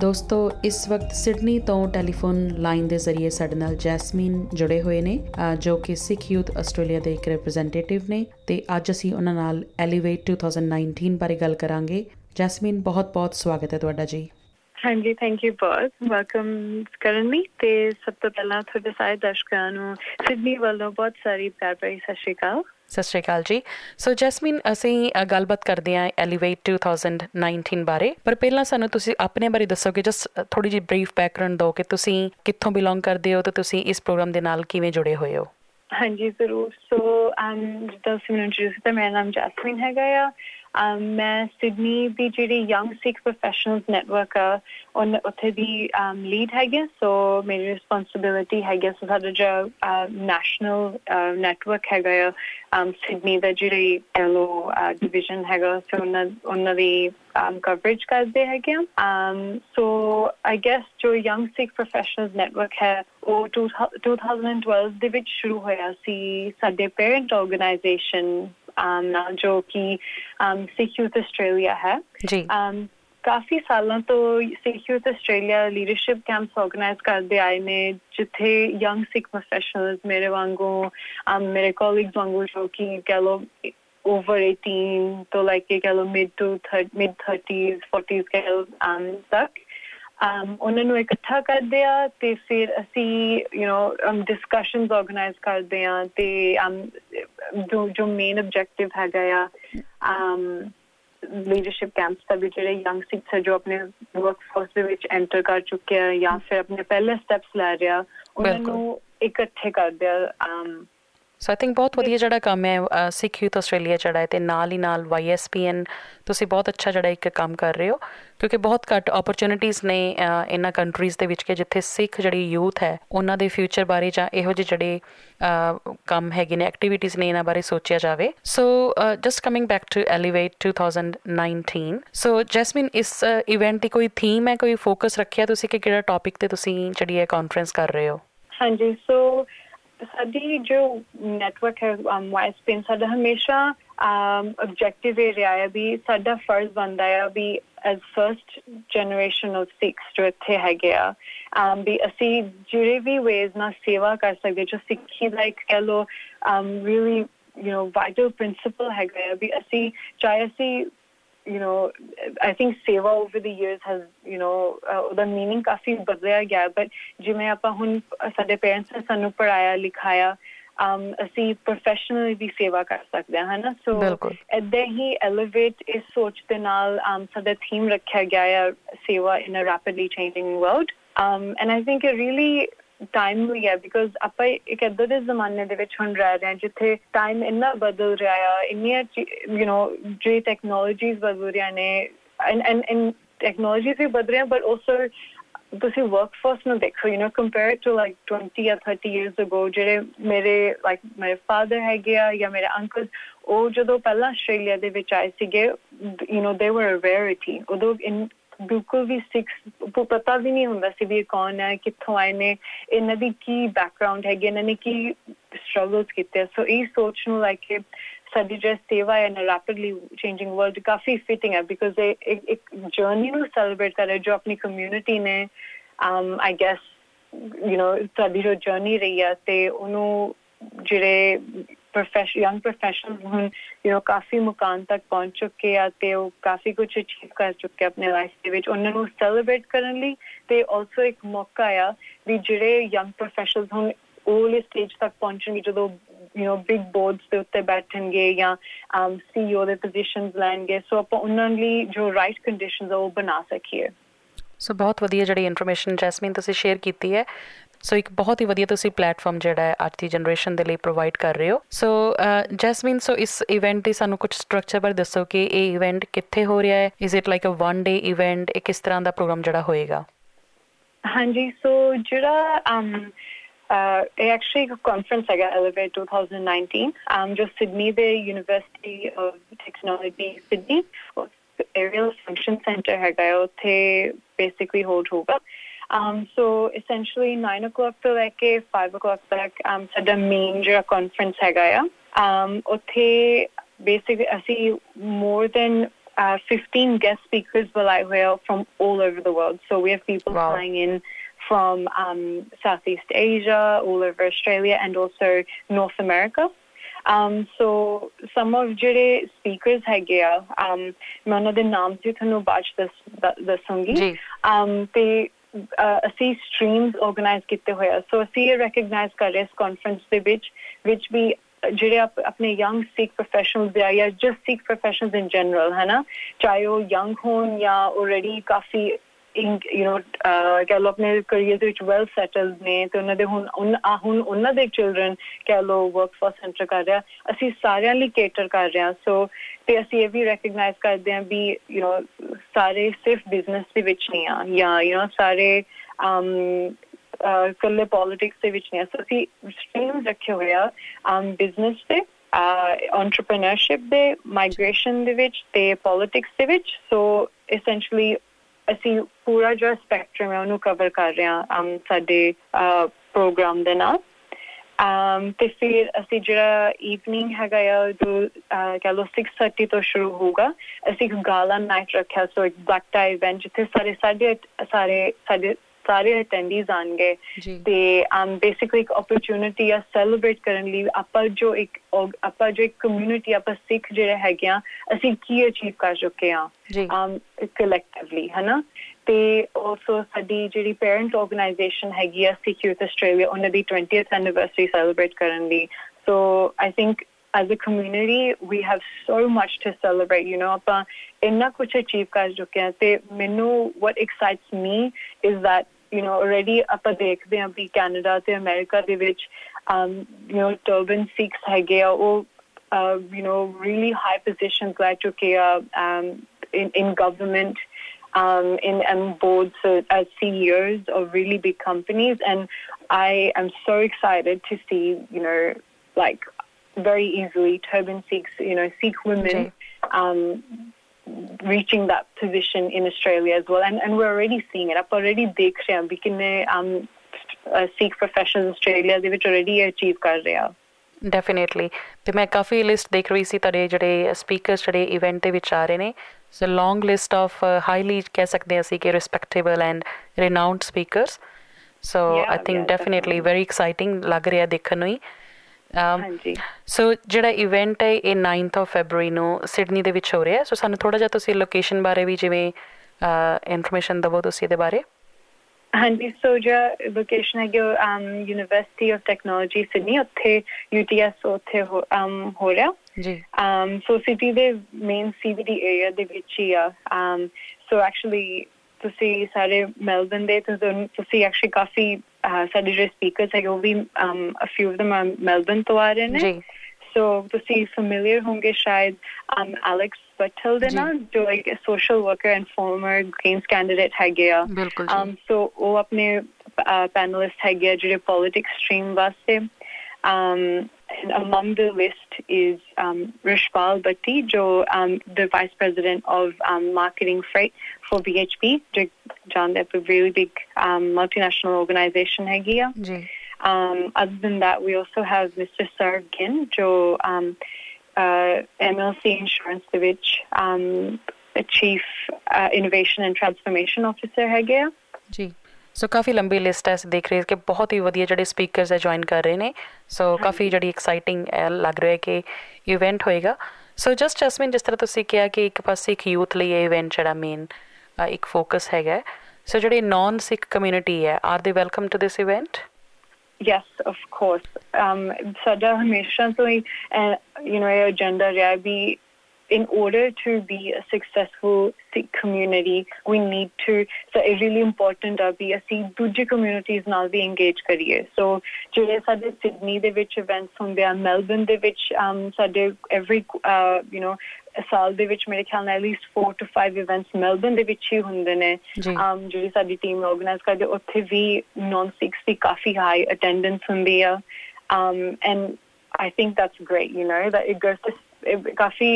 ਦੋਸਤੋ, ਇਸ ਵਕਤ ਸਿਡਨੀ ਤੋਂ ਟੈਲੀਫੋਨ ਲਾਈਨ ਦੇ ਜ਼ਰੀਏ ਸਾਡੇ ਨਾਲ ਜੈਸਮੀਨ ਜੁੜੇ ਹੋਏ ਨੇ ਜੋ ਕਿ ਸਿੱਖ ਯੂਥ ਆਸਟ੍ਰੇਲੀਆ ਦੇ ਇੱਕ ਰਿਪਰੈਜ਼ੈਂਟੇਟਿਵ ਨੇ ਤੇ ਅੱਜ ਅਸੀਂ ਉਹਨਾਂ ਨਾਲ ਐਲੀਵੇਟ 2019 ਬਾਰੇ ਗੱਲ ਕਰਾਂਗੇ। ਜੈਸਮੀਨ, ਬਹੁਤ-ਬਹੁਤ ਸਵਾਗਤ ਹੈ ਤੁਹਾਡਾ ਜੀ। ਹਾਂਜੀ ਥੈਂਕ ਯੂ ਬਹੁਤ ਵੈਲਕਮ ਕਰਨ ਲਈ ਤੇ ਸਭ ਤੋਂ ਪਹਿਲਾਂ ਤੁਹਾਡੇ ਸਾਰੇ ਦਰਸ਼ਕਾਂ ਨੂੰ ਸਿਡਨੀ ਵੱਲੋਂ ਬਹੁਤ ਸਾਰੀ ਪਿਆਰ ਭਰੀ ਸਤਿ ਸ਼੍ਰੀ ਅਕਾਲ। ਸਤਿ ਸ਼੍ਰੀ ਅਕਾਲ ਜੀ। ਸੋ ਜੈਸਮੀਨ ਅਸੀਂ ਗੱਲਬਾਤ ਕਰਦੇ ਹਾਂ ਐਲੀਵੇਟ 2019 ਬਾਰੇ। ਪਰ ਪਹਿਲਾਂ ਸਾਨੂੰ ਤੁਸੀਂ ਆਪਣੇ ਬਾਰੇ ਦੱਸੋਗੇ ਜਸ ਥੋੜੀ ਜਿਹੀ ਬਰੀਫ ਬੈਕਗ੍ਰਾਉਂਡ ਦਿਓ ਕਿ ਤੁਸੀਂ ਕਿੱਥੋਂ ਬਿਲੋਂਗ ਕਰਦੇ ਹੋ ਤੇ ਤੁਸੀਂ ਇਸ ਪ੍ਰੋਗਰਾਮ ਦੇ ਨਾਲ ਕਿਵੇਂ ਜੁੜੇ ਹੋਏ ਹੋ? ਹਾਂਜੀ ਜ਼ਰੂਰ। ਸੋ ਆਮ ਜਿੱਦਾਂ ਸਿਮਰਨ ਇੰਟਰੋਡਿਊਸ ਕੀਤਾ ਮੇਰਾ ਨਾਮ ਜੈਸਮੀਨ ਹੈਗਾ ਆ। ਮੈਂ ਸਿਡਨੀ ਦੀ ਜਿਹੜੀ ਯੰਗ ਸਿੱਖ ਪ੍ਰੋਫੈਸ਼ਨਲਸ ਨੈਟਵਰਕ ਆ ਉਹ ਉੱਥੇ ਦੀ ਲੀਡ ਹੈਗੀ ਸੋ ਮੇਰੀ ਰਿਸਪੌਂਸਿਬਿਲਿਟੀ ਹੈਗੀ ਸੋ ਸਾਡਾ ਜੋ ਨੈਸ਼ਨਲ ਨੈਟਵਰਕ ਹੈਗਾ ਸਿਡਨੀ ਦਾ ਜਿਹੜੀ ਐਲੋ ਡਿਵੀਜ਼ਨ ਹੈਗਾ ਸੋ ਉਹਨਾਂ ਉਹਨਾਂ ਦੀ ਕਵਰੇਜ ਕਰਦੇ ਹੈਗੇ ਆ। ਸੋ ਆਈ ਗੈਸ ਜੋ ਯੰਗ ਸਿੱਖ ਪ੍ਰੋਫੈਸ਼ਨਲਸ ਨੈਟਵਰਕ ਹੈ, ਉਹ 2012 ਦੇ ਵਿੱਚ ਸ਼ੁਰੂ ਹੋਇਆ ਸੀ ਸਾਡੇ ਪੇਰੈਂਟ ਆਰਗੇਨਾਈਜੇਸ਼ਨ ਜੋ ਕਿ ਸਿੱਖ ਯੂਥ ਆਸਟ੍ਰੇਲੀਆ ਹੈ ਜੀ ਕਾਫੀ ਸਾਲਾਂ ਤੋਂ Sikh youth Australia leadership camps organise ਕਰਦੇ ਆਏ ਨੇ ਜਿੱਥੇ ਯੰਗ ਸਿੱਖ ਪ੍ਰੋਫੈਸ਼ਨਲਸ ਮੇਰੇ ਵਾਂਗੂ ਮੇਰੇ ਕੋਲੀਗਸ ਵਾਂਗੂ ਜੋ ਕਿ ਕਹ ਲੋ over 18 to like ਕਹ ਲੋ mid to mid 30s 40s ਕਹ ਲੋ ਤੱਕ um ਉਹਨਾਂ ਨੂੰ ਇਕੱਠਾ ਕਰਦੇ ਆ ਤੇ ਫਿਰ ਅਸੀਂ ਯੂ نو ਡਿਸਕਸ਼ਨਸ ਆਰਗੇਨਾਈਜ਼ ਕਰਦੇ ਆ ਤੇ um ਜੋ ਜੋ ਮੇਨ ਆਬਜੈਕਟਿਵ ਹੈਗਾ ਆ um ਲੀਡਰਸ਼ਿਪ ਕੈਂਪਸ ਦਾ ਵੀ ਜਿਹੜੇ ਯੰਗ ਸਿੱਖਸ ਹੈ ਜੋ ਆਪਣੇ ਵਰਕਫੋਰਸ ਦੇ ਵਿੱਚ ਐਂਟਰ ਕਰ ਚੁੱਕੇ ਆ ਜਾਂ ਫਿਰ ਆਪਣੇ ਪਹਿਲੇ ਸਟੈਪਸ ਲੈ ਰਿਹਾ ਉਹਨਾਂ ਨੂੰ ਇਕੱਠੇ ਕਰਦੇ ਆ um ਸੋ ਆਈ ਥਿੰਕ ਬਹੁਤ ਵਧੀਆ ਜਿਹੜਾ ਕੰਮ ਹੈ ਸਿੱਖ ਯੂਥ ਆਸਟ੍ਰੇਲੀਆ ਜਿਹੜਾ ਹੈ ਤੇ ਨਾਲ ਹੀ ਨਾਲ YSPN ਤੁਸੀਂ ਬਹੁਤ ਅੱਛਾ ਜਿਹੜਾ ਇੱਕ ਕੰਮ ਕਰ ਰਹੇ ਹੋ ਕਿਉਂਕਿ ਬਹੁਤ ਘੱਟ ਓਪਰਚ्युनिटीज ਨੇ ਇਨ੍ਹਾਂ ਕੰਟਰੀਜ਼ ਦੇ ਵਿੱਚ ਕਿ ਜਿੱਥੇ ਸਿੱਖ ਜਿਹੜੀ ਯੂਥ ਹੈ ਉਹਨਾਂ ਦੇ ਫਿਊਚਰ ਬਾਰੇ ਜਾਂ ਇਹੋ ਜਿਹੇ ਜਿਹੜੇ ਕੰਮ ਹੈਗੇ ਨੇ ਐਕਟੀਵਿਟੀਜ਼ ਨੇ ਇਹਨਾਂ ਬਾਰੇ ਸੋਚਿਆ ਜਾਵੇ so just coming back to elevate 2019 so Jasmine ਇਸ ਇਵੈਂਟ ਦੀ ਕੋਈ ਥੀਮ ਹੈ ਕੋਈ ਫੋਕਸ ਰੱਖਿਆ ਤੁਸੀਂ ਕਿ ਕਿਹੜਾ ਟੌਪਿਕ ਤੇ ਤੁਸੀਂ ਜਿਹੜੀ ਹੈ ਕਾਨਫਰੰਸ ਕਰ ਰਹੇ ਹੋ ਹਾਂਜੀ ਸੋ ਸਾਡੀ ਜੋ ਨੈਟਵਰਕ ਹੈ um, ਵਾਈਸਪਿਨ ਸਾਡਾ ਹਮੇਸ਼ਾ um, ਆਬਜੈਕਟਿਵ ਇਹ ਰਿਹਾ ਹੈ ਵੀ ਸਾਡਾ ਫਰਜ਼ ਬਣਦਾ ਹੈ we as first generation of Sikhs ਜੋ ਇੱਥੇ ਹੈਗੇ ਆ um ਵੀ ਅਸੀਂ ਜਿਹੜੇ ਵੀ ਵੇਜ਼ ਨਾਲ ਸੇਵਾ ਕਰ ਸਕਦੇ ਜੋ ਸਿੱਖੀ ਦਾ ਇੱਕ ਕਹ ਲੋ um really, you know, vital principle ਹੈਗਾ ਵੀ ਅਸੀਂ, ਚਾਹੇ ਅਸੀਂ you know i think seva over the years has you know uh, the meaning ਕਾਫੀ ਬਦਲਿਆ ਗਿਆ but ਜਿਵੇਂ ਆਪਾਂ ਹੁਣ ਸਾਡੇ ਪੇਰੈਂਟਸ ਨੇ ਸਾਨੂੰ ਪੜਾਇਆ ਲਿਖਾਇਆ um ਅਸੀਂ ਪ੍ਰੋਫੈਸ਼ਨਲੀ ਵੀ ਸੇਵਾ ਕਰ ਸਕਦੇ ਹਾਂ ਹਨਾ ਸੋ ਇਦਾਂ ਹੀ ਐਲੀਵੇਟ ਇਸ ਸੋਚ ਦੇ ਨਾਲ um ਸਾਡਾ ਥੀਮ ਰੱਖਿਆ ਗਿਆ ਹੈ seva in a rapidly changing world um and i think it really timely ਹੈ ਬਿਕਾਜ਼ ਆਪਾਂ ਇੱਕ ਇਦਾਂ ਦੇ ਜ਼ਮਾਨੇ ਦੇ ਵਿੱਚ ਹੁਣ ਰਹਿ ਰਹੇ ਹਾਂ ਜਿੱਥੇ ਟਾਈਮ ਇੰਨਾ ਬਦਲ ਰਿਹਾ ਹੈ ਇੰਨੀਆਂ ਯੂ نو ਜੇ ਟੈਕਨੋਲੋਜੀਜ਼ ਬਦਲ ਰਹੀਆਂ ਨੇ ਐਂਡ ਐਂਡ ਐਂਡ ਟੈਕਨੋਲੋਜੀਜ਼ ਵੀ ਬਦਲ ਰਹੀਆਂ ਬਟ ਆਲਸੋ ਤੁਸੀਂ ਵਰਕਫੋਰਸ ਨੂੰ ਦੇਖੋ you know compare to like 20 ਜਾਂ 30 ਇਅਰਸ ਅਗੋ ਜਿਹੜੇ ਮੇਰੇ ਲਾਈਕ ਮੇਰੇ ਫਾਦਰ ਹੈਗੇ ਆ ਜਾਂ ਮੇਰੇ ਅੰਕਲ ਉਹ ਜਦੋਂ ਪਹਿਲਾਂ ਆਸਟ੍ਰੇਲੀਆ ਦੇ ਵਿੱਚ ਆਏ ਸੀਗੇ ਯੂ نو ਦੇ ਵਰ ਅ ਰੇਅਰਿਟੀ ਉਦੋਂ ਇਨ ਬਿਲਕੁਲ ਵੀ ਸਿਕਸ ਪਤਾ ਵੀ ਨਹੀਂ ਹੁੰਦਾ ਸੀ ਵੀ ਕੌਣ ਹੈ, ਕਿੱਥੋਂ ਆਏ ਨੇ, ਇਹਨਾਂ ਦੀ ਕੀ ਬੈਕਗ੍ਰਾਉਂਡ ਹੈਗੀ, ਇਹਨਾਂ ਨੇ ਕੀ ਸਟਰਗਲਸ ਕੀਤੇ ਸੋ ਇਹ ਸੋਚ ਨੂੰ ਲਾਈਕ ਸਾਡੀ ਜੋ ਸੇਵਾ ਹੈ ਨਾ ਰੈਪਿਡਲੀ ਚੇਂਜਿੰਗ ਵਰਲਡ ਕਾਫੀ ਫਿਟਿੰਗ ਹੈ ਬਿਕਾਜ਼ ਇਹ ਇੱਕ ਜਰਨੀ ਨੂੰ ਸੈਲੀਬ੍ਰੇਟ ਕਰ ਰਹੇ ਜੋ ਆਪਣੀ ਕਮਿਊਨਿਟੀ ਨੇ um i guess, you know ਸਾਡੀ ਜੋ ਜਰਨੀ ਰਹੀ ਹੈ ਤੇ ਉਹਨੂੰ ਜਿਹੜੇ ਪ੍ਰੋਫੈਸ਼ਨ ਯੰਗ ਪ੍ਰੋਫੈਸ਼ਨਲਸ ਹੁਣ ਯੂ نو ਕਾਫੀ ਮੁਕਾਮ ਤੱਕ ਪਹੁੰਚ ਚੁੱਕੇ ਆ ਤੇ ਉਹ ਕਾਫੀ ਕੁਝ ਅਚੀਵ ਕਰ ਚੁੱਕੇ ਆਪਣੇ ਲਾਈਫ ਦੇ ਵਿੱਚ ਉਹਨਾਂ ਨੂੰ ਸੈਲੀਬ੍ਰੇਟ ਕਰਨ ਲਈ ਤੇ ਆਲਸੋ ਇੱਕ ਮੌਕਾ ਆ ਵੀ ਜਿਹੜੇ ਯੰਗ ਪ੍ਰੋਫੈਸ਼ਨਲਸ ਹੁਣ ਉਹ ਸਟੇਜ ਤੱਕ ਪਹੁੰਚਣਗੇ ਜਦੋਂ ਯੂ نو ਬਿਗ ਬੋਰਡਸ ਦੇ ਉੱਤੇ ਬੈਠਣਗੇ ਜਾਂ ਸੀਈਓ ਦੇ ਪੋਜੀਸ਼ਨਸ ਲੈਣਗੇ ਸੋ ਆਪਾਂ ਉਹਨਾਂ ਲਈ ਜੋ ਰਾਈਟ ਕੰਡੀਸ਼ਨਸ ਉਹ ਬਣਾ ਸਕੀਏ ਸੋ ਬਹੁਤ ਵਧੀਆ ਜਿਹੜੀ ਇਨਫੋਰਮੇਸ਼ਨ ਜੈਸਮੀਨ ਤੁਸੀਂ ਸ਼ੇਅਰ ਕੀਤੀ ਹੈ ਸੋ ਇੱਕ ਬਹੁਤ ਹੀ ਵਧੀਆ ਤੁਸੀਂ ਪਲੇਟਫਾਰਮ ਜਿਹੜਾ ਹੈ ਅੱਜ ਦੀ ਜਨਰੇਸ਼ਨ ਦੇ ਲਈ ਪ੍ਰੋਵਾਈਡ ਕਰ ਰਹੇ ਹੋ। ਸੋ ਜੈਸਮੀਨ ਸੋ ਇਸ ਇਵੈਂਟ ਦੀ ਸਾਨੂੰ ਕੁਝ ਸਟਰਕਚਰ ਬਾਰੇ ਦੱਸੋ ਕਿ ਇਹ ਇਵੈਂਟ ਕਿੱਥੇ ਹੋ ਰਿਹਾ ਹੈ? Is it like a one day event ਇਹ ਕਿਸ ਤਰ੍ਹਾਂ ਦਾ ਪ੍ਰੋਗਰਾਮ ਜਿਹੜਾ ਹੋਏਗਾ? ਹਾਂਜੀ ਸੋ ਜਿਹੜਾ um ਇਹ ਐਕਚੁਅਲੀ ਇੱਕ ਕਾਨਫਰੰਸ ਹੈਗਾ ਐਲੀਵੇਟ 2019 um ਜੋ ਸਿਡਨੀ ਦੇ university of technology Sydney aerial function centre ਹੈਗਾ ਉੱਥੇ ਬੇਸਿਕਲੀ ਹੋਲਡ ਹੋਗਾ Um, so essentially 9 o'clock to like 5 o'clock ਤੱਕ um, ਸਾਡਾ ਮੇਨ ਜਿਹੜਾ ਕਾਨਫਰੰਸ ਹੈਗਾ ਆ um, ਉੱਥੇ basically ਅਸੀਂ more than uh, 15 guest speakers buਲਾਏ ਹੋਏ ਆ from all over the world so we have people wow. flying in from um, Southeast Asia, all over Australia, and also North America. Um, so some of ਜਿਹੜੇ speakers ਹੈਗੇ ਆ um, ਮੈਂ ਉਹਨਾਂ ਦੇ ਨਾਮ ਤੇ ਤੁਹਾਨੂੰ ਬਾਅਦ ਦੱਸ ਦੱਸਾਂਗੀ ਜੀ um, ਤੇ uh, ਅਸੀਂ ਸਟ੍ਰੀਮਸ ਆਰਗੇਨਾਈਜ਼ ਕੀਤੇ ਹੋਏ ਆ। ਸੋ ਅਸੀਂ ਇਹ ਰੈਕਗਨਾਈਜ਼ ਕਰ ਰਹੇ ਇਸ ਕਾਨਫਰੰਸ ਦੇ ਵਿੱਚ ਵਿੱਚ ਵੀ ਜਿਹੜੇ ਆਪਣੇ ਯੰਗ ਸਿੱਖ ਪ੍ਰੋਫੈਸ਼ਨਲਸ ਦੇ ਆ ਜਾਂ just Sikh professionals in general ਹੈ ਨਾ? ਚਾਹੇ ਉਹ ਯੰਗ ਹੋਣ ਜਾਂ ਆਲਰੇਡੀ ਕਾਫੀ ਯੂ نو ਕਹ ਆਪਣੇ ਕਰੀਅਰ ਦੇ ਵਿੱਚ ਵੈਲ ਸੈਟਲਡ ਨੇ, ਤੇ ਉਹਨਾਂ ਦੇ ਹੁਣ ਹੁਣ ਉਹਨਾਂ ਦੇ ਚਿਲड्रन ਕਹ ਲੋ ਵਰਕਫੋਰਸ ਸੈਂਟਰ ਕਰ ਰਿਹਾ, ਅਸੀਂ ਸਾਰਿਆਂ ਲਈ ਕੇਟਰ ਕਰ ਰਹੇ ਹਾਂ ਸੋ ਤੇ ਅਸੀਂ ਇਹ ਵੀ ਰੈਕਗਨਾਈਜ਼ ਕਰਦੇ ਹਾਂ ਵੀ ਯੂ نو ਸਾਰੇ ਸਿਰਫ ਬਿਜ਼ਨਸ ਦੇ ਵਿੱਚ ਨਹੀਂ ਆ, ਜਾਂ ਯੂ نو ਸਾਰੇ ਅਮ ਕੱਲੇ ਪੋਲਿਟਿਕਸ ਦੇ ਵਿੱਚ ਨਹੀਂ ਆ ਸੋ ਅਸੀਂ ਸਟ੍ਰੀਮਸ ਰੱਖੇ ਹੋਏ ਆ ਅਮ ਬਿਜ਼ਨਸ ਤੇ ਐਂਟਰਪ੍ਰੀਨਰਸ਼ਿਪ ਦੇ ਮਾਈਗ੍ਰੇਸ਼ਨ ਦੇ ਵਿੱਚ, ਤੇ ਪੋਲਿਟਿਕਸ ਦੇ ਵਿੱਚ ਸੋ essentially ਅਸੀਂ ਪੂਰਾ ਜੋ ਸਪੈਕਟਰਮ ਹੈ, ਉਹਨੂੰ ਕਵਰ ਕਰ ਰਹੇ ਹਾਂ ਸਾਡੇ ਪ੍ਰੋਗਰਾਮ ਦੇ ਨਾਲ। um ਤੇ ਫਿਰ ਅਸੀਂ ਜਿਹੜਾ ਈਵਨਿੰਗ ਹੈਗਾ ਆ, ਜੋ ਕਹ ਲੋ 6:30 ਤੋਂ ਸ਼ੁਰੂ ਹੋਊਗਾ, ਅਸੀਂ ਇੱਕ ਗਾਲਾ ਨਾਈਟ ਰੱਖਿਆ ਸੋ ਇੱਕ ਬਲੈਕ ਟਾਈ ਇਵੈਂਟ ਜਿੱਥੇ ਸਾਰੇ, ਸਾਡੇ ਸਾਰੇ, ਸਾਡੇ ਸਾਰੇ ਅਟੈਂਡੀਜ਼ ਆਣਗੇ ਤੇ um, ਆਮ ਬੇਸਿਕਲੀ ਇੱਕ ਓਪਰਚ्युनिटी ਆ ਸੈਲੀਬ੍ਰੇਟ ਕਰਨ ਲਈ ਆਪਾਂ ਜੋ ਇੱਕ ਆਪਾਂ ਜੋ ਇੱਕ ਕਮਿਊਨਿਟੀ ਆਪਾਂ ਸਿੱਖ ਜਿਹੜੇ ਹੈਗੇ ਆ ਅਸੀਂ ਕੀ ਅਚੀਵ ਕਰ ਚੁੱਕੇ ਆ ਆਮ ਕਲੈਕਟਿਵਲੀ um, ਹਨਾ? ਤੇ ਆਲਸੋ ਸਾਡੀ ਜਿਹੜੀ ਪੇਰੈਂਟ ਆਰਗੇਨਾਈਜੇਸ਼ਨ ਹੈਗੀ ਆ ਸਿਕਿਊਰ ਆਸਟ੍ਰੇਲੀਆ ਉਹਨਾਂ ਦੀ 20th ਐਨੀਵਰਸਰੀ ਸੈਲੀਬ੍ਰੇਟ ਕਰਨ ਲਈ। So I think as a community we have so much to celebrate you know? ਆਪਾਂ ਇੰਨਾ ਕੁਝ ਅਚੀਵ ਕਰ ਚੁੱਕੇ ਹਾਂ ਤੇ ਮੈਨੂੰ what excites me is that you know already ਆਪਾਂ ਦੇਖਦੇ ਹਾਂ ਵੀ ਕੈਨੇਡਾ ਤੇ ਅਮਰੀਕਾ ਦੇ ਵਿੱਚ um you know turban sikhs ਹੈਗੇ ਆ ਉਹ uh, you know really high positions ਲੈ ਚੁੱਕੇ ਆ um in in government um in um boards uh, as CEOs of really big companies and I am so excited to see you know like very easily turban Sikhs, you know, Sikh women um, reaching that position in Australia as well. And, and we're already seeing it. ਆਪਾਂ already ਦੇਖ ਰਹੇ ਹਾਂ ਵੀ ਕਿੰਨੇ um, uh, Sikh professionals Australia. ਦੇ ਵਿੱਚ already achieve ਕਰ ਰਹੇ ਆ ਡੈਫੀਨਿਟਲੀ ਤੇ ਮੈਂ ਕਾਫੀ ਲਿਸਟ ਦੇਖ ਰਹੀ ਸੀ ਤੁਹਾਡੇ ਜਿਹੜੇ ਸਪੀਕਰਸ ਜਿਹੜੇ ਇਵੈਂਟ ਦੇ ਵਿੱਚ ਆ ਰਹੇ ਨੇ so long list of highly ਕਹਿ ਸਕਦੇ ਅਸੀਂ ਕਿ respectable and renowned speakers so I think definitely very exciting ਲੱਗ ਰਿਹਾ ਦੇਖਣ ਨੂੰ ਹੀ ਹਾਂਜੀ। ਸੋ ਜਿਹੜਾ ਇਵੈਂਟ ਹੈ ਇਹ 9th ਆਫ ਫੈਬਰੀ ਨੂੰ ਸਿਡਨੀ ਦੇ ਵਿੱਚ ਹੋ ਰਿਹਾ ਸੋ ਸਾਨੂੰ ਥੋੜਾ ਜਿਹਾ ਤੁਸੀਂ ਲੋਕੇਸ਼ਨ ਬਾਰੇ ਵੀ ਜਿਵੇਂ ਇਨਫੋਰਮੇਸ਼ਨ ਦਵੋ ਤੁਸੀਂ ਇਹਦੇ ਬਾਰੇ। ਹਾਂਜੀ ਸੋ ਜੋ ਲੋਕੇਸ਼ਨ ਹੈ ਜੋ ਯੂਨੀਵਰਸਿਟੀ ਆਫ ਟੈਕਨੋਲੋਜੀ ਸਿਡਨੀ ਉੱਥੇ ਯੂਟੀਐਸ ਉੱਥੇ ਹੋ ਰਿਹਾ। ਜੀ। um ਸੋ ਸਿਟੀ ਦੇ ਮੇਨ ਸੀਬੀਡੀ ਏਰੀਆ ਦੇ ਵਿੱਚ ਹੀ ਆ। um ਸੋ ਐਕਚੁਅਲੀ ਤੁਸੀਂ ਸਾਰੇ ਮੈਲਬਨ ਦੇ ਤੁਸੀਂ ਐਕਚੁਅਲੀ ਕਾਫੀ ਸਾਡੇ ਜਿਹੜੇ ਸਪੀਕਰਸ ਹੈ ਉਹ ਵੀ a few of them Melbourne ਤੋਂ ਆ ਰਹੇ ਨੇ। ਜੀ। ਸੋ ਤੁਸੀਂ ਫੈਮਿਲੀਅਰ ਹੋਗੇ ਸ਼ਾਇਦ ਐਲੈਕਸ ਬਟਲ ਦੇ ਨਾਲ ਜੋ ਇੱਕ social worker and former games candidate ਹੈਗੇ ਆ। um ਸੋ ਉਹ ਆਪਣੇ ਪੈਨਲਿਸਟ ਹੈਗੇ ਜਿਹੜੇ ਪੋਲਿਟਿਕਸ ਸਟਰੀਮ ਵਾਸਤੇ। and among the list is um, Rishpal Bhatti, jo, um, the Vice President of um, Marketing Freight for BHP. John, that's a really big um, multinational organization. Hai um, other than that, we also have Mr. Gin, jo, um, uh, MLC Insurance Division, um, Chief uh, Innovation and Transformation Officer. Hai ਜੀ ਸੋ ਕਾਫੀ ਲੰਬੀ list ਹੈ ਦੇਖ ਰਹੇ ਕਿ। ਬਹੁਤ ਹੀ ਵਧੀਆ ਜਿਹੜੇ speakers ਹੈ ਜੁਆਇਨ ਕਰ ਰਹੇ ਨੇ। ਸੋ ਕਾਫੀ ਜਿਹੜੀ ਐਕਸਾਈਟਿੰਗ ਲੱਗ ਰਿਹਾ ਹੈ ਕਿ ਇਵੈਂਟ ਹੋਏਗਾ। ਸੋ ਜਸਟ ਜਸਮਿਨ ਜਿਸ ਤਰ੍ਹਾਂ ਤੁਸੀਂ ਕਿਹਾ ਕਿ ਇੱਕ ਪਾਸੇ ਇੱਕ ਯੂਥ ਲਈ ਇਹ ਇਵੈਂਟ ਜਿਹੜਾ ਮੇਨ ਇੱਕ ਫੋਕਸ ਹੈਗਾ ਸੋ ਜਿਹੜੀ ਨਾਨ ਸਿੱਖ ਕਮਿਊਨਿਟੀ ਹੈ are they welcome to this event Yes, of course. Um, ਸਾਡਾ ਹਮੇਸ਼ਾ ਤੋਂ ਹੀ you know ਇਹ agenda ਰਿਹਾ ਵੀ in order to be a successful Sikh community, we need to, so it's really important that we see ਦੂਜੀ communities ਨਾਲ ਵੀ engage ਕਰੀਏ so ਜਿਹੜੇ ਸਾਡੇ ਸਿਡਨੀ ਦੇ ਵਿੱਚ events ਹੁੰਦੇ ਆ ਮੈਲਬਨ ਦੇ ਵਿੱਚ ਸਾਡੇ every uh, you know ਸਾਲ ਦੇ ਵਿੱਚ ਮੇਰੇ ਖਿਆਲ ਨਾਲ at least 4 to 5 events Melbourne ਦੇ ਵਿੱਚ ਹੀ ਹੁੰਦੇ ਨੇ um ਜਿਹੜੀ ਸਾਡੀ ਟੀਮ ਆਰਗੇਨਾਈਜ਼ ਕਰਦੀ ਉੱਥੇ ਵੀ non sikhs ਦੀ ਕਾਫੀ high attendance ਹੁੰਦੀ ਆ um and I think that's great you know that it goes to ਕਾਫੀ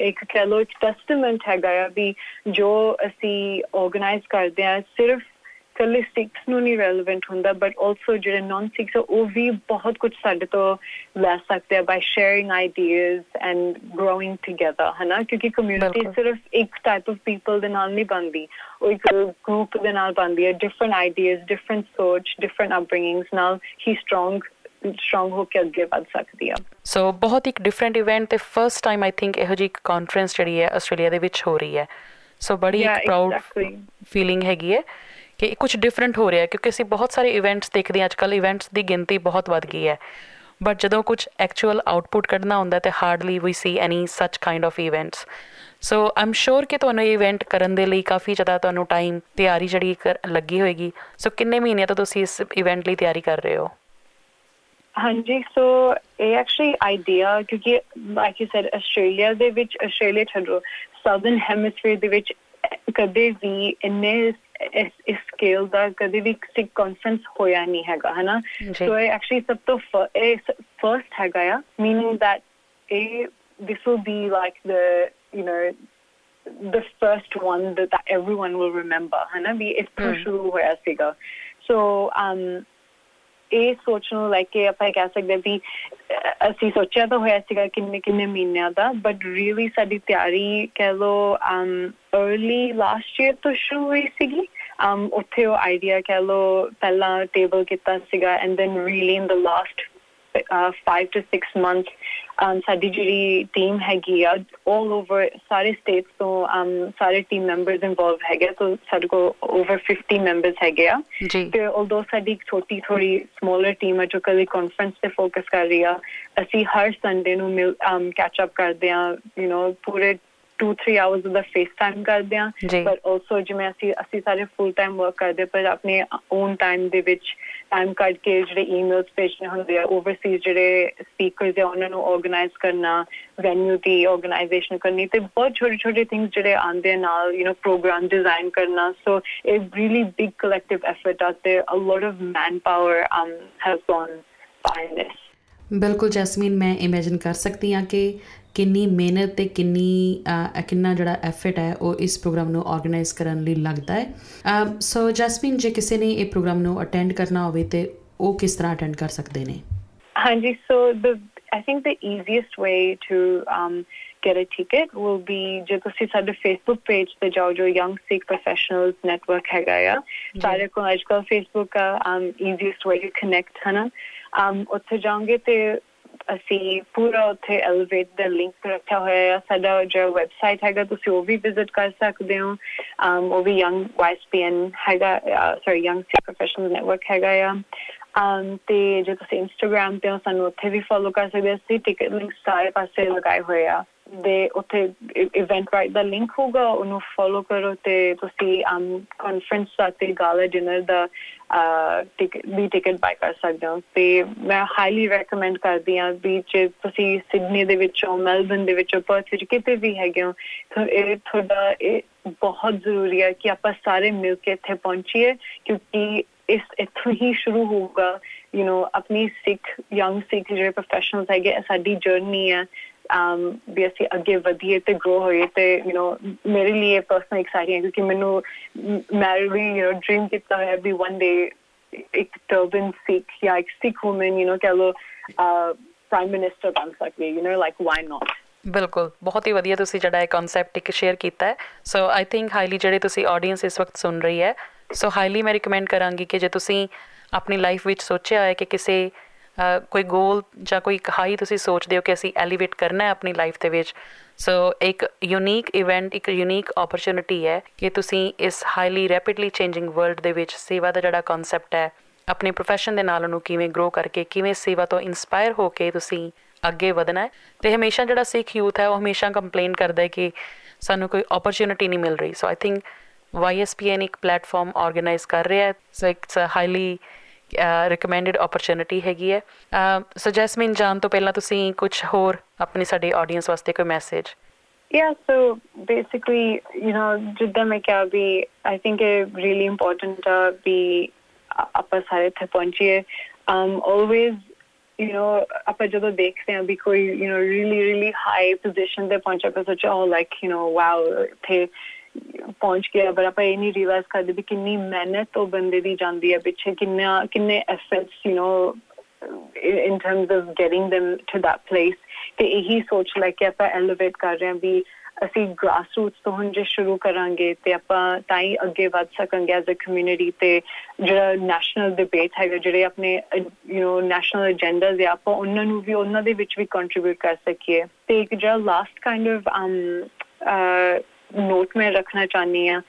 ਇੱਕ ਕਹ ਲੋ ਇੱਕ ਟੈਸਟਮੈਂਟ ਹੈਗਾ ਆ ਵੀ ਜੋ ਅਸੀਂ ਆਰਗੇਨਾਈਜ਼ ਕਰਦੇ ਆ ਸਿਰਫ ਕੱਲੇ ਸਿੱਖਸ ਨੂੰ ਨਹੀਂ ਰੈਲੇਵੈਂਟ ਹੁੰਦਾ ਬਟ ਆਲਸੋ ਜਿਹੜੇ ਨਾਨ ਸਿੱਖਸ ਉਹ ਵੀ ਬਹੁਤ ਕੁਝ ਸਾਡੇ ਤੋਂ ਲੈ ਸਕਦੇ ਆ by sharing ideas and growing together ਹਨਾ? ਕਿਉਂਕਿ ਕਮਿਊਨਿਟੀ ਸਿਰਫ ਇੱਕ ਟਾਈਪ ਆਫ ਪੀਪਲ ਦੇ ਨਾਲ ਨਹੀਂ ਬਣਦੀ ਉਹ ਇੱਕ ਗਰੁੱਪ ਦੇ ਨਾਲ ਬਣਦੀ ਹੈ ਡਿਫਰੈਂਟ ਆਈਡੀਆਜ਼ ਡਿਫਰੈਂਟ ਸੋਚ ਡਿਫਰੈਂਟ ਅਪਬ੍ਰਿੰਗਿੰਗਸ ਨਾਲ ਹੀ ਸਟਰੋਂਗ ਸਟਰੋਂਗ ਹੋ ਕੇ ਅੱਗੇ ਵਧ ਸਕਦੀ ਆ? ਸੋ ਬਹੁਤ ਇੱਕ ਡਿਫਰੈਂਟ ਇਵੈਂਟ ਤੇ ਫਰਸਟ ਟਾਈਮ ਆਈ ਥਿੰਕ ਇਹੋ ਜੀ ਕਾਨਫਰੰਸ ਜਿਹੜੀ ਹੈ ਆਸਟ੍ਰੇਲੀਆ ਦੇ ਵਿੱਚ ਹੋ ਰਹੀ ਹੈ। ਸੋ ਬੜੀ ਇੱਕ ਪ੍ਰਾਊਡ ਫੀਲਿੰਗ ਹੈਗੀ ਹੈ ਕਿ ਕੁਝ ਡਿਫਰੈਂਟ ਹੋ ਰਿਹਾ ਹੈ ਕਿਉਂਕਿ ਅਸੀਂ ਬਹੁਤ ਸਾਰੇ ਇਵੈਂਟਸ ਦੇਖਦੇ ਹਾਂ ਅੱਜਕੱਲ ਇਵੈਂਟਸ ਦੀ ਗਿਣਤੀ ਬਹੁਤ ਵੱਧ ਗਈ ਹੈ। ਬਟ ਜਦੋਂ ਕੁਝ ਐਕਚੁਅਲ ਆਊਟਪੁੱਟ ਕੱਢਣਾ ਹੁੰਦਾ ਤੇ hardly we C any such kind of events so I'm sure ਕਿ ਤੁਹਾਨੂੰ ਇਹ ਇਵੈਂਟ ਕਰਨ ਦੇ ਲਈ ਕਾਫੀ ਜ਼ਿਆਦਾ ਤੁਹਾਨੂੰ ਟਾਈਮ ਤਿਆਰੀ ਜਿਹੜੀ ਲੱਗੀ ਹੋਏਗੀ। ਸੋ ਕਿੰਨੇ ਮਹੀਨੇ ਤੋਂ ਤੁਸੀਂ ਇਸ ਇਵੈਂਟ ਲਈ ਤਿਆਰੀ ਕਰ ਰਹੇ ਹੋ? ਹਾਂਜੀ ਸੋ ਇਹ ਐਕਚੁਅਲੀ ਆਈਡੀਆ ਕਿਉਂਕਿ ਲਾਈਕ ਯੂ ਸੈਡ ਆਸਟ੍ਰੇਲੀਆ ਦੇ ਵਿੱਚ ਆਸਟ੍ਰੇਲੀਆ ਛੱਡੋ ਸਾਊਥਰਨ ਹੈਮਿਸਫੀਅਰ ਦੇ ਵਿੱਚ ਕਦੇ ਵੀ ਇੰਨੇ ਇਸ ਸਕੇਲ ਦਾ ਕਦੇ ਵੀ ਸਿਕ ਕਾਨਫਰੰਸ ਹੋਇਆ ਨਹੀਂ ਹੈਗਾ ਹਨਾ? ਸੋ ਇਹ ਐਕਚੁਅਲੀ ਸਭ ਤੋਂ ਫਰਸਟ ਹੈਗਾ ਆ ਮੀਨਿੰਗ ਦੈਟ ਇਹ this will be like the you know the first one that, that everyone will remember ਹਨਾ? ਵੀ ਇਸ ਤੋਂ ਸ਼ੁਰੂ ਹੋਇਆ ਸੀਗਾ। ਸੋ um ਇਹ ਸੋਚ ਨੂੰ ਲੈ ਕੇ ਆਪਾਂ ਕਹਿ ਸਕਦੇ ਵੀ ਅਸੀਂ ਸੋਚਿਆ ਤਾਂ ਹੋਇਆ ਸੀਗਾ ਕਿੰਨੇ ਕਿੰਨੇ ਮਹੀਨਿਆਂ ਦਾ ਬਟ ਰੀਲੀ ਸਾਡੀ ਤਿਆਰੀ ਕਹਿ ਲੋ ਅਮ अर्ਲੀ ਲਾਸਟ ਈਅਰ ਤੋਂ ਸ਼ੁਰੂ ਹੋਈ ਸੀਗੀ। um ਉੱਥੇ ਉਹ ਆਈਡੀਆ ਕਹਿ ਲੋ ਪਹਿਲਾਂ ਟੇਬਲ ਕੀਤਾ ਸੀਗਾ and then really in the last 5 to 6 months um ਸਾਡੀ ਜਿਹੜੀ ਟੀਮ ਹੈਗੀ ਆ 올 ਓਵਰ ਸਾਰੇ ਸਟੇਟਸ ਤੋਂ um ਸਾਰੇ ਟੀਮ ਮੈਂਬਰਸ ਇਨਵੋਲਵ ਹੈਗੇ ਸੋ ਸਾਡੇ ਕੋ ਓਵਰ 50 ਮੈਂਬਰਸ ਹੈਗੇ ਆ ਤੇ ਆਲਦੋ ਸਾਡੀ ਇੱਕ ਛੋਟੀ ਥੋੜੀ ਸਮਾਲਰ ਟੀਮ ਹੈ ਜੋ ਕਦੇ ਕਾਨਫਰੰਸ ਤੇ ਫੋਕਸ ਕਰ ਰਹੀ ਆ ਅਸੀਂ ਹਰ ਸੰਡੇ ਨੂੰ um ਕੈਚ ਅਪ ਕਰਦੇ ਆ ਯੂ نو ਪੂਰੇ 2-3 ਆਵਰਸ ਦਾ ਫੇਸ ਟਾਈਮ ਕਰਦੇ ਆ ਪਰ ਆਲਸੋ ਜਿਵੇਂ ਅਸੀਂ ਅਸੀਂ ਸਾਰੇ ਫੁੱਲ ਟਾਈਮ ਵਰਕ ਕਰਦੇ ਪਰ ਆਪਣੇ ਓਨ ਟਾਈਮ ਦੇ ਵਿੱਚ ਟਾਈਮ ਕੱਢ ਕੇ ਜਿਹੜੇ ਈਮੇਲਸ ਭੇਜਣੇ ਹੁੰਦੇ ਆ ਓਵਰਸੀਜ਼ ਜਿਹੜੇ ਸਪੀਕਰਸ ਆ, ਉਹਨਾਂ ਨੂੰ ਆਰਗੇਨਾਈਜ਼ ਕਰਨਾ ਵੈਨਿਊ ਦੀ ਆਰਗੇਨਾਈਜੇਸ਼ਨ ਕਰਨੀ ਤੇ ਬਹੁਤ ਛੋਟੇ ਛੋਟੇ ਥਿੰਗਸ ਜਿਹੜੇ ਆਂਦੇ ਨਾਲ ਯੂ نو ਪ੍ਰੋਗਰਾਮ ਡਿਜ਼ਾਈਨ ਕਰਨਾ। So it really big collective effort ਆ ਤੇ a lot of manpower um has gone by this ਬਿਲਕੁਲ ਜੈਸਮੀਨ, ਮੈਂ ਇਮੇਜਿਨ ਕਰ ਸਕਦੀ ਹਾਂ ਕਿ ਕਿੰਨੀ ਮਿਹਨਤ ਤੇ ਕਿੰਨੀ ਕਿੰਨਾ ਜਿਹੜਾ ਐਫਰਟ ਹੈ ਉਹ ਇਸ ਪ੍ਰੋਗਰਾਮ ਨੂੰ ਆਰਗੇਨਾਈਜ਼ ਕਰਨ ਲਈ ਲੱਗਦਾ ਹੈ। ਸੋ ਜਸਮਿਨ ਜੇ ਕਿਸੇ ਨੇ ਇਹ ਪ੍ਰੋਗਰਾਮ ਨੂੰ ਅਟੈਂਡ ਕਰਨਾ ਹੋਵੇ ਤੇ ਉਹ ਕਿਸ ਤਰ੍ਹਾਂ ਅਟੈਂਡ ਕਰ ਸਕਦੇ ਨੇ? ਹਾਂਜੀ so the I think the easiest way to um, get a ticket will be ਜੇ ਤੁਸੀਂ ਸਾਡੇ Facebook page ਤੇ ਜਾਓ ਜੋ Young Sikh Professionals Network ਹੈਗਾ ਆ ਸਾਰੇ ਕੋਲ ਅੱਜਕੱਲ Facebook ਆ um, easiest way to connect ਹਨਾ? Um, ਉੱਥੇ ਜਾਓਗੇ ਤੇ ਅਸੀਂ ਪੂਰਾ ਉੱਥੇ ਐਲੇਵੇਟ ਦਾ ਲਿੰਕ ਰੱਖਿਆ ਹੋਇਆ ਹੈ। ਸਾਡਾ ਜੋ ਵੈਬਸਾਈਟ ਹੈਗਾ, ਤੁਸੀਂ ਉਹ ਵੀ ਵਿਜ਼ਿਟ ਕਰ ਸਕਦੇ ਹੋ। Um ਉਹ ਵੀ ਯੰਗ ਵਾਈਐਸਪੀਐਨ ਹੈਗਾ ਸੌਰੀ ਯੰਗ ਸੀ ਪ੍ਰੋਫੈਸ਼ਨਲ ਨੈਟਵਰਕ ਹੈਗਾ ਆ। Um ਤੇ ਜੇ ਤੁਸੀਂ ਇੰਸਟਾਗ੍ਰam ਤੇ ਸਾਨੂੰ ਉੱਥੇ ਵੀ ਫੋਲੋ ਕਰ ਸਕਦੇ ਹੋ। ਅਸੀਂ ਟਿਕਟ ਲਿੰਕ ਸਾਰੇ ਪਾਸੇ ਲਗਾਏ ਹੋਏ ਆ। ਦੇ ਉੱਥੇ ਇਵੈਂਟਰਾਈਟ ਦਾ ਲਿੰਕ ਹੋਊਗਾ, ਉਹਨੂੰ ਫੋਲੋ ਕਰੋ ਤੇ ਤੁਸੀਂ ਆਮ ਕਾਨਫਰੰਸ ਸਾਤੇ ਗਾਲਾ ਡਿਨਰ ਦਾ ਟਿਕਟ ਵੀ ਟਿਕਟ ਬਾਈ ਕਰ ਸਕਦੇ ਹੋ। ਤੇ ਮੈਂ ਹਾਈਲੀ ਰეკਮੈਂਡ ਕਰਦੀ ਹਾਂ ਵੀ ਜੇ ਤੁਸੀਂ ਸਿਡਨੀ ਦੇ ਵਿੱਚੋਂ ਮੈਲਬਨ ਦੇ ਵਿੱਚੋਂ ਪਰਥ ਵਿੱਚ ਕਿਤੇ ਵੀ ਹੈਗੇ ਹੋ ਤਾਂ ਇਹ ਤੁਹਾਡਾ, ਇਹ ਬਹੁਤ ਜ਼ਰੂਰੀ ਹੈ ਕਿ ਆਪਾਂ ਸਾਰੇ ਮਿਲ ਕੇ ਇੱਥੇ ਪਹੁੰਚੀਏ, ਕਿਉਂਕਿ ਇਸ ਇੱਥੋਂ ਹੀ ਸ਼ੁਰੂ ਹੋਊਗਾ। ਯੂ نو ਆਪਣੀ ਸਿੱਖ ਯੰਗ ਸਿੱਖ ਜਿਹੜੇ ਪ੍ਰੋਫੈਸ਼ਨਲਸ ਹੈਗੇ ਸਾਡੀ ਜਰਨੀ ਹੈ। Um, ਵੀ ਅਸੀਂ ਅੱਗੇ ਵਧੀਏ ਤੇ ਗਰੋ ਹੋਈਏ ਤੇ ਯੂ نو ਮੇਰੇ ਲਈ ਪਰਸਨਲ ਐਕਸਾਈਟਿੰਗ ਹੈ ਕਿਉਂਕਿ ਮੈਨੂੰ ਮੈਂ ਵੀ ਯੂ نو ਡ੍ਰੀਮ ਕੀਤਾ ਹੈ ਵੀ ਵਨ ਡੇ ਇੱਕ ਟਰਬਨ ਸਿੱਖ ਜਾਂ ਇੱਕ ਸਿੱਖ ਔਮਨ ਯੂ نو ਕਹ ਲੋ ਪ੍ਰਾਈਮ ਮਿਨਿਸਟਰ ਬਣ ਸਕਦੀ you know like why not ਬਿਲਕੁਲ, ਬਹੁਤ ਹੀ ਵਧੀਆ ਤੁਸੀਂ ਜਿਹੜਾ ਇਹ ਕਨਸੈਪਟ ਇੱਕ ਸ਼ੇਅਰ ਕੀਤਾ ਹੈ। ਸੋ ਆਈ ਥਿੰਕ ਹਾਈਲੀ ਜਿਹੜੇ ਤੁਸੀਂ ਆਡੀਅנס ਇਸ ਵਕਤ ਸੁਣ ਰਹੀ ਹੈ ਸੋ ਹਾਈਲੀ ਮੈਂ ਰეკਮੈਂਡ ਕਰਾਂਗੀ ਕਿ ਜੇ ਤੁਸੀਂ ਆਪਣੀ ਲਾਈਫ ਵਿੱਚ ਸੋਚਿਆ ਹੈ ਕਿ ਕਿਸੇ ਕੋਈ ਗੋਲ ਜਾਂ ਕੋਈ ਹਾਈ ਤੁਸੀਂ ਸੋਚਦੇ ਹੋ ਕਿ ਅਸੀਂ ਐਲੀਵੇਟ ਕਰਨਾ ਹੈ ਆਪਣੀ ਲਾਈਫ ਦੇ ਵਿੱਚ? ਸੋ ਇੱਕ ਯੂਨੀਕ ਇਵੈਂਟ ਇੱਕ ਯੂਨੀਕ ਓਪਰਚ्युनिटी ਹੈ ਕਿ ਤੁਸੀਂ ਇਸ ਹਾਈਲੀ ਰੈਪਿਡਲੀ ਚੇਂਜਿੰਗ ਵਰਲਡ ਦੇ ਵਿੱਚ ਸੇਵਾ ਦਾ ਜਿਹੜਾ ਕਨਸੈਪਟ ਹੈ, ਆਪਣੇ profession ਦੇ ਨਾਲ ਉਹਨੂੰ ਕਿਵੇਂ ਗਰੋ ਕਰਕੇ, ਕਿਵੇਂ ਸੇਵਾ ਤੋਂ ਇਨਸਪਾਇਰ ਹੋ ਕੇ ਤੁਸੀਂ ਅੱਗੇ ਵਧਣਾ ਹੈ। ਤੇ ਹਮੇਸ਼ਾ ਜਿਹੜਾ ਸਿੱਖ ਯੂਥ ਹੈ, ਉਹ ਹਮੇਸ਼ਾ ਕੰਪਲੇਨ ਕਰਦਾ ਹੈ ਕਿ ਸਾਨੂੰ ਕੋਈ ਓਪਰਚ्युनिटी ਨਹੀਂ ਮਿਲ ਰਹੀ। ਸੋ ਆਈ ਥਿੰਕ YSPN ਇੱਕ ਪਲੇਟਫਾਰਮ ਆਰਗੇਨਾਈਜ਼ ਕਰ ਰਿਹਾ ਹੈ। So it's a highly recommended opportunity ਹੈਗੀ ਹੈ ਸੋ ਜੈਸਮੀਨ ਜਾਨ ਤੋਂ ਪਹਿਲਾਂ ਤੁਸੀਂ ਕੁਝ ਹੋਰ ਆਪਣੀ ਸਾਡੇ ਆਡੀਅנס ਵਾਸਤੇ ਕੋਈ message Yeah, so basically, you know, ਜਿੱਦਾਂ ਮੈਂ ਕਿਹਾ ਵੀ I think it really important to be ਆਪਾਂ ਸਾਰੇ ਤੇ ਪਹੁੰਚੀਏ um always you know ਆਪਾਂ ਜਦੋਂ ਦੇਖਦੇ ਹਾਂ ਵੀ ਕੋਈ you know really really high position ਤੇ ਪਹੁੰਚਿਆ ਪਰ ਸੋਚੋ oh like you know wow ਤੇ ਪਹੁੰਚ ਗਿਆ ਪਰ ਆਪਾਂ ਇਹ ਨਹੀਂ ਰਿਅਲਾਈਜ਼ ਕਰਦੇ ਵੀ ਕਿੰਨੀ ਮਿਹਨਤ ਉਹ ਬੰਦੇ ਦੀ ਜਾਂਦੀ ਹੈ ਪਿੱਛੇ ਕਿੰਨਾ ਕਿੰਨੇ efforts you know in terms of getting them to that place ਤੇ ਇਹੀ ਸੋਚ ਲੈ ਕੇ ਆਪਾਂ ਐਲੀਵੇਟ ਕਰ ਰਹੇ ਹਾਂ ਵੀ ਅਸੀਂ ਗ੍ਰਾਸ ਰੂਟਸ ਤੋਂ ਹੁਣ ਜੇ ਸ਼ੁਰੂ ਕਰਾਂਗੇ ਤੇ ਆਪਾਂ ਤਾਂ ਹੀ ਅੱਗੇ ਵਧ ਸਕਾਂਗੇ ਐਜ਼ ਅ ਕਮਿਊਨਿਟੀ ਤੇ ਜਿਹੜਾ ਨੈਸ਼ਨਲ ਡਿਬੇਟ ਹੈਗਾ ਜਿਹੜੇ ਆਪਣੇ ਯੂ نو ਨੈਸ਼ਨਲ ਏਜੰਡਾਸ ਆ ਆਪਾਂ ਉਹਨਾਂ ਨੂੰ ਵੀ ਉਹਨਾਂ ਦੇ ਵਿੱਚ ਵੀ ਕੰਟਰੀਬਿਊਟ ਕਰ ਸਕੀਏ ਤੇ ਇੱਕ ਜਿਹੜਾ last kind of um note ਮੈਂ ਰੱਖਣਾ ਚਾਹਨੀ ਆ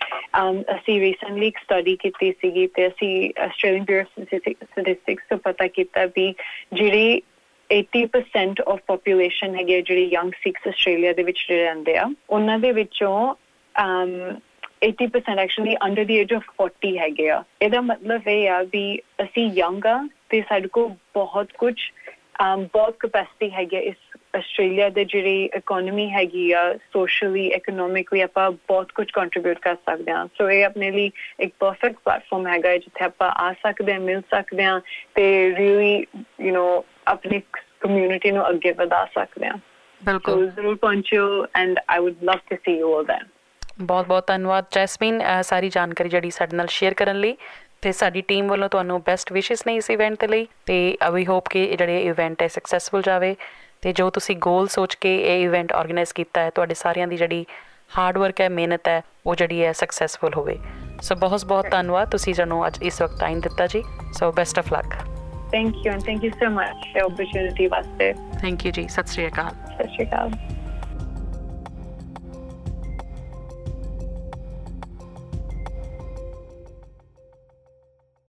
ਅਸੀਂ ਰੀਸੈਂਟਲੀ ਇੱਕ ਸਟੱਡੀ ਕੀਤੀ ਸੀਗੀ ਤੇ ਅਸੀਂ ਆਸਟ੍ਰੇਲੀਅਨ ਬਿਊਰੋ ਸਟੈਟਿਸਟਿਕਸ ਤੋਂ ਪਤਾ ਕੀਤਾ ਵੀ ਜਿਹੜੀ 80% ਆਫ ਪੋਪੂਲੇਸ਼ਨ ਹੈਗੇ ਜਿਹੜੇ ਯੰਗ ਸਿਕਸ ਆਸਟ੍ਰੇਲੀਆ ਦੇ ਵਿੱਚ ਰਹਿੰਦੇ ਆ, ਉਹਨਾਂ ਦੇ ਵਿੱਚੋਂ um 80% actually under the age of 40 ਹੈਗੇ ਆ। ਇਹਦਾ ਮਤਲਬ ਇਹ ਆ ਵੀ ਅਸੀਂ ਯੰਗ ਆ ਤੇ ਸਾਡੇ ਕੋਲ ਬਹੁਤ ਕੁਝ um ਬਹੁਤ ਕਪੈਸਿਟੀ ਹੈਗੀ ਇਸ ਆਸਟ੍ਰੇਲੀਆ ਦੇ ਜਿਹੜੀ ਇਕਨੋਮੀ ਹੈਗੀ ਆ ਸੋਸ਼ਲੀ ਇਕਨੋਮਿਕਲੀ ਆਪਾਂ ਬਹੁਤ ਕੁਝ ਕੰਟਰੀਬਿਊਟ ਕਰ ਸਕਦੇ ਹਾਂ। ਸੋ ਇਹ ਆਪਣੇ ਲਈ ਇੱਕ ਪਰਫੈਕਟ ਪਲੇਟਫਾਰਮ ਹੈਗਾ ਜਿੱਥੇ ਆਪਾਂ ਆ ਸਕਦੇ ਹਾਂ ਮਿਲ ਸਕਦੇ ਹਾਂ ਤੇ ਰੀਲੀ ਯੂ نو ਆਪਣੀ ਕਮਿਊਨਿਟੀ ਨੂੰ ਅੱਗੇ ਵਧਾ ਸਕਦੇ ਹਾਂ। ਬਿਲਕੁਲ। ਜ਼ਰੂਰ ਪਹੁੰਚਿਓ and I would love to see you all then ਬਹੁਤ ਬਹੁਤ ਧੰਨਵਾਦ ਜੈਸਮੀਨ ਸਾਰੀ ਜਾਣਕਾਰੀ ਜਿਹੜੀ ਸਾਡੇ ਨਾਲ ਸ਼ੇਅਰ ਕਰਨ ਲਈ। ਤੇ ਸਾਡੀ ਟੀਮ ਵੱਲੋਂ ਤੁਹਾਨੂੰ ਬੈਸਟ ਵਿਸ਼ੇਸ ਨੇ ਇਸ ਇਵੈਂਟ ਦੇ ਲਈ ਤੇ ਵੀ ਹੋਪ ਕਿ ਜਿਹੜੇ ਇਵੈਂਟ ਹੈ ਸਕਸੈਸਫੁਲ ਜਾਵੇ। ਤੇ ਜੋ ਤੁਸੀਂ ਗੋਲ ਸੋਚ ਕੇ ਇਹ ਇਵੈਂਟ ਆਰਗੇਨਾਈਜ਼ ਕੀਤਾ ਹੈ ਤੁਹਾਡੇ ਸਾਰਿਆਂ ਦੀ ਜਿਹੜੀ ਹਾਰਡ ਵਰਕ ਹੈ ਮਿਹਨਤ ਹੈ ਉਹ ਜਿਹੜੀ ਹੈ ਸਕਸੈਸਫੁਲ ਹੋਵੇ। ਸੋ ਬਹੁਤ ਬਹੁਤ ਧੰਨਵਾਦ ਤੁਸੀਂ ਸਾਨੂੰ ਅੱਜ ਇਸ ਵਕਤ ਟਾਈਮ ਦਿੱਤਾ ਜੀ। So best of luck thank you and thank you so much for opportunity ਵਾਸਤੇ। ਥੈਂਕ ਯੂ ਜੀ। ਸਤਿ ਸ਼੍ਰੀ ਅਕਾਲ। ਸਤਿ ਸ਼੍ਰੀ ਅਕਾਲ।